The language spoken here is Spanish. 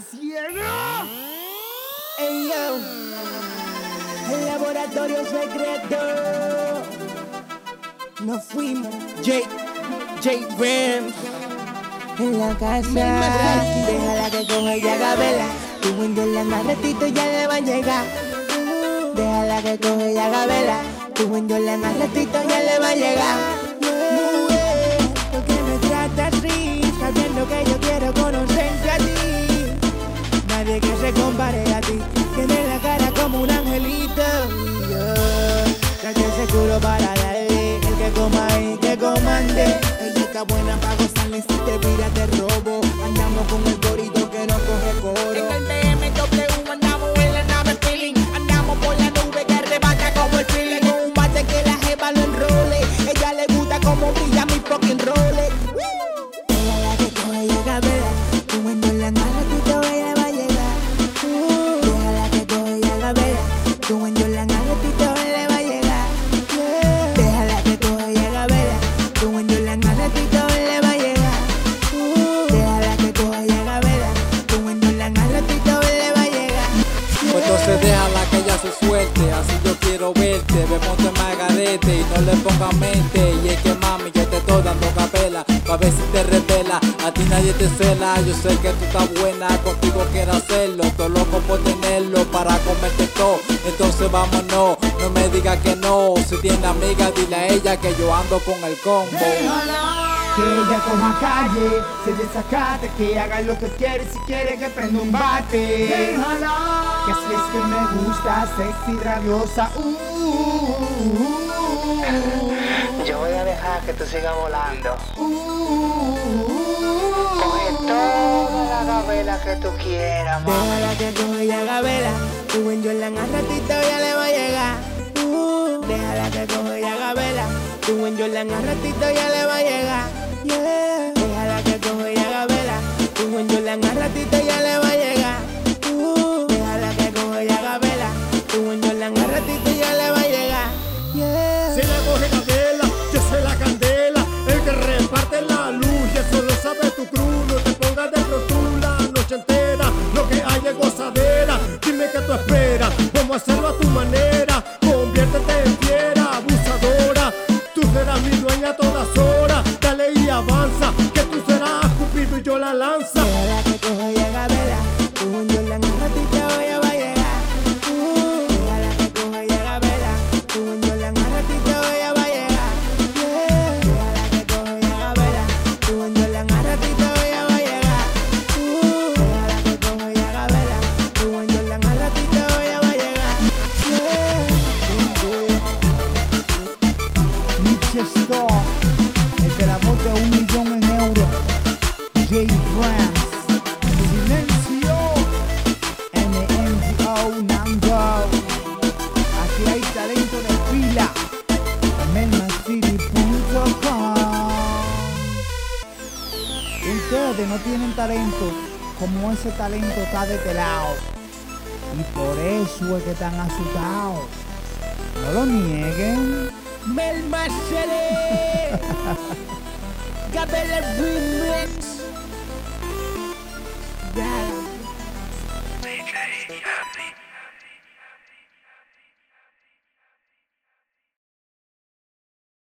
ciega. Ey, yo. El laboratorio secreto. Nos fuimos. J. J. Rams. En la casa. Déjala que con ella gabela. Tu en la ratito ya le va a llegar. Déjala que con ella gabela. Tu en la ratito ya le va a llegar. Seguro para darle, el que coma y que comande. Ella está buena para gozarle si te pira de robo. Andamos con el gorito que no coge coro. En el BMW andamos en la nave feeling Andamos por la nube que arrebata como el feeling Tengo un bate que la jeva lo enrole. Ella le gusta como brilla mi fucking Rolex. Ella la que coge y llega, vela. Tu cuando la agarra, tú te ella va a llegar. Uh, Déjala que coge y. Tu cuando la se suelte, así yo quiero verte. Ve ponte margarete y no le ponga mente. Y es que mami, yo te estoy dando capela, pa' ver si te revela. A ti nadie te cela, yo sé que tú estás buena, contigo quiero hacerlo. Todo loco por tenerlo para comerte todo. Entonces vámonos, no me digas que no. Si tiene amiga, dile a ella que yo ando con el combo. Que ella coja calle, se desacate, que haga lo que quiere, si quiere que prenda un bate. Déjala. Que así es que me gusta, sexy, rabiosa. Uh, Yo voy a dejar que tú sigas volando. uh, uh, Coge toda la gabela que tú quieras, mami. Déjala que coge y haga vela. Tu buen Jordan al ratito ya le va a llegar. Uh, déjala que coge y haga vela. Tu buen Jordan al ratito ya le va a llegar. Déjala que coge y haga vela. Tu buen Jordan al ratito ya le va a llegar. Uh, déjala que coge y haga vela. Tu buen Jordan al ratito ya le va a llegar. Si le coge candela, yo soy la candela, el que reparte la luz, y eso lo sabe tu cruz, no te pongas de tú la noche entera, lo que hay es gozadera, dime qué tú esperas, vamos a hacerlo a tu Cupido Ustedes no tienen talento como ese talento está de este. Y por eso es que están asustados. No lo nieguen. Melma City. Gabella Remix. Yeah. DJ Happy